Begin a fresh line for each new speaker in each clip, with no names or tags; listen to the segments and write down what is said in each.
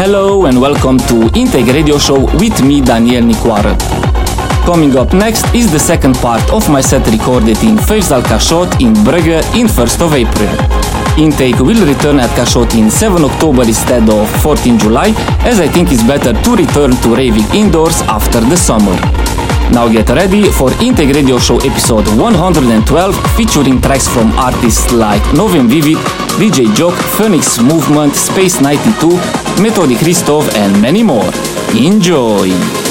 Hello and welcome to Intake Radio Show with me, Daniel Nicoară. Coming up next is the second part of my set recorded in Feisal Cachot in Brugge in 1st of April. Intake will return at Cachot in 7 October instead of 14 July, as I think it's better to return to raving indoors after the summer. Now get ready for Intake Radio Show episode 112 featuring tracks from artists like Novem Vivit, DJ Jock, Phoenix Movement, Space 92, Metodi Hristov and many more. Enjoy!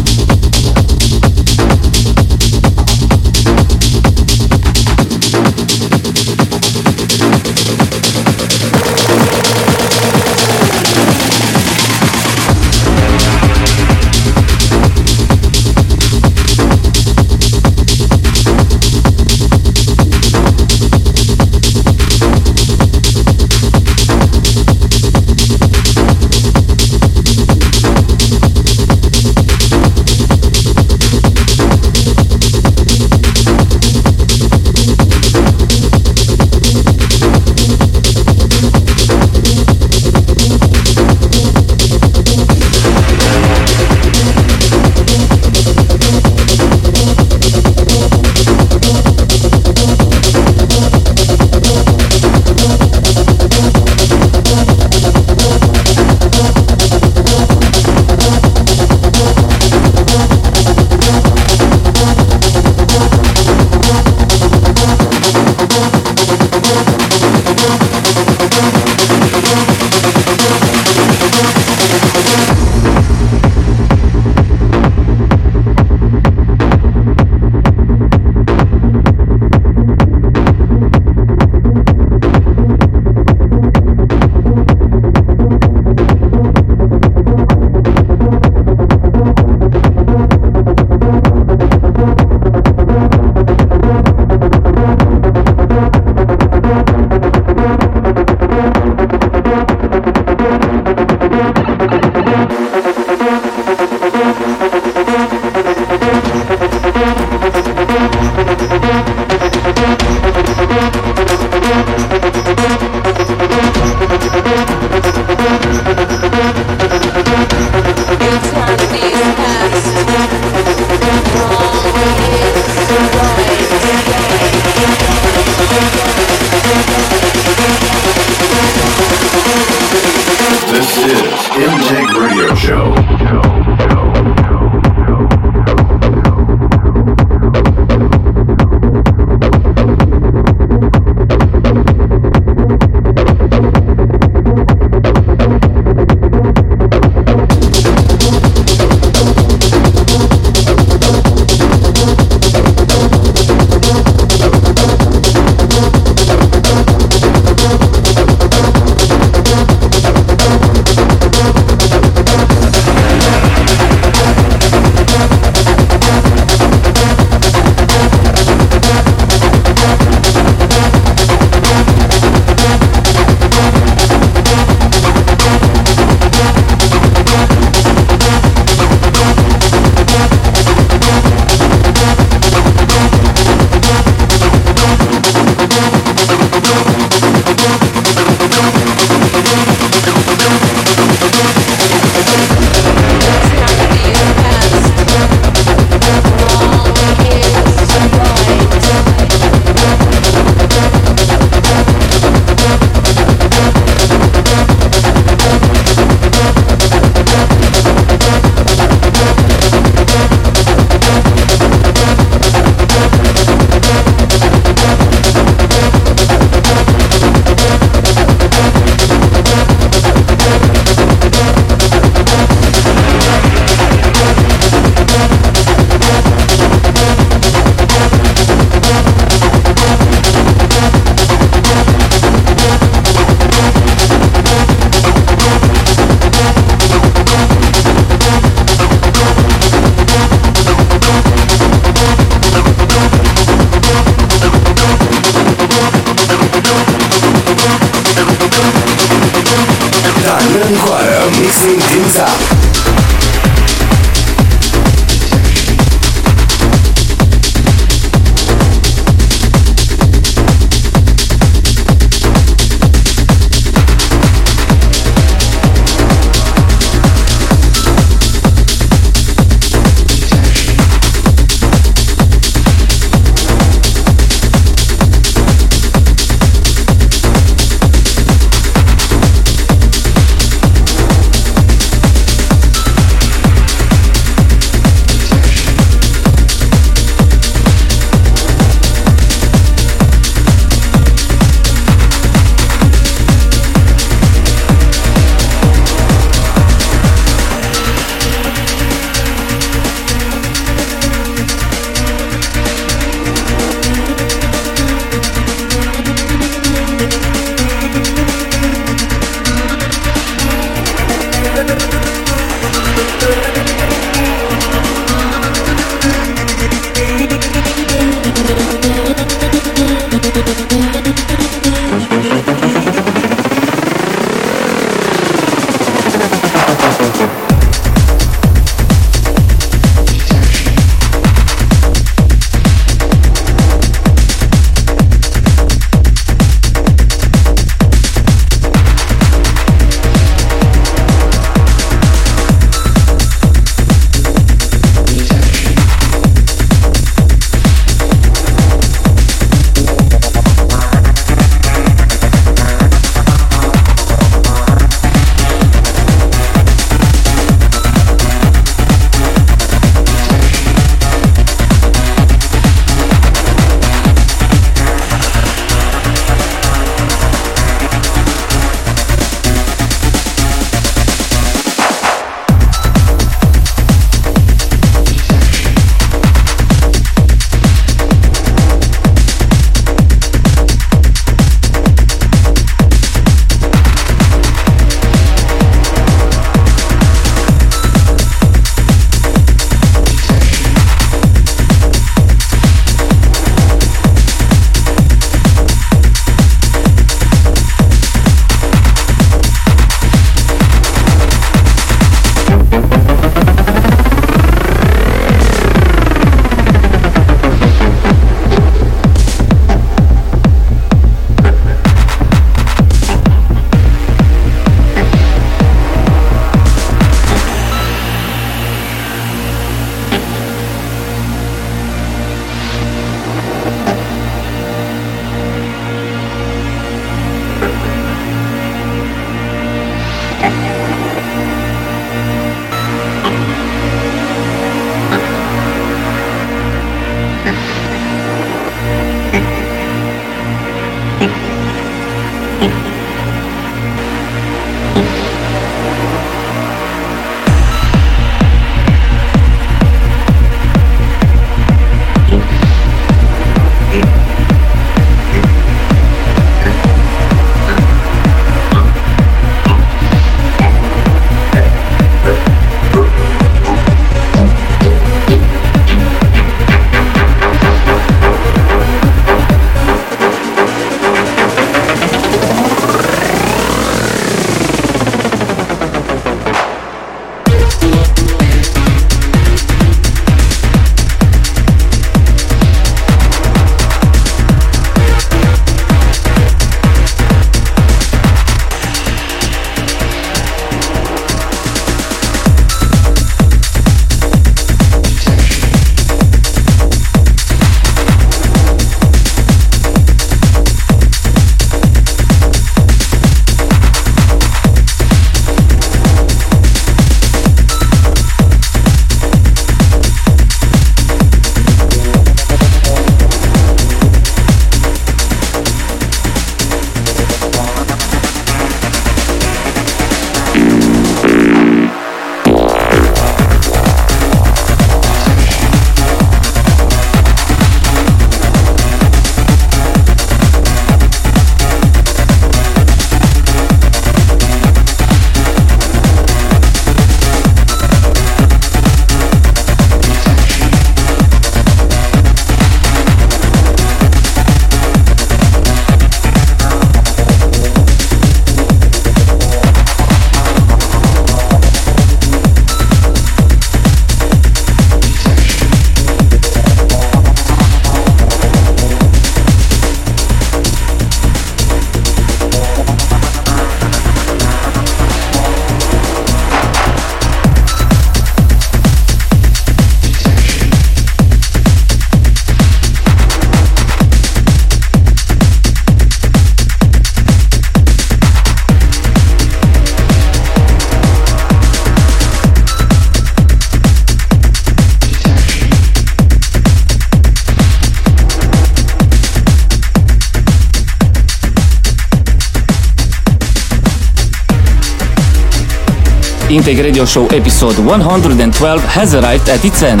Intake Radio Show episode 112 has arrived at its end.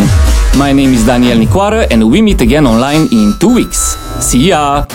My name is Daniel Nicoară and we meet again online in two weeks. See ya!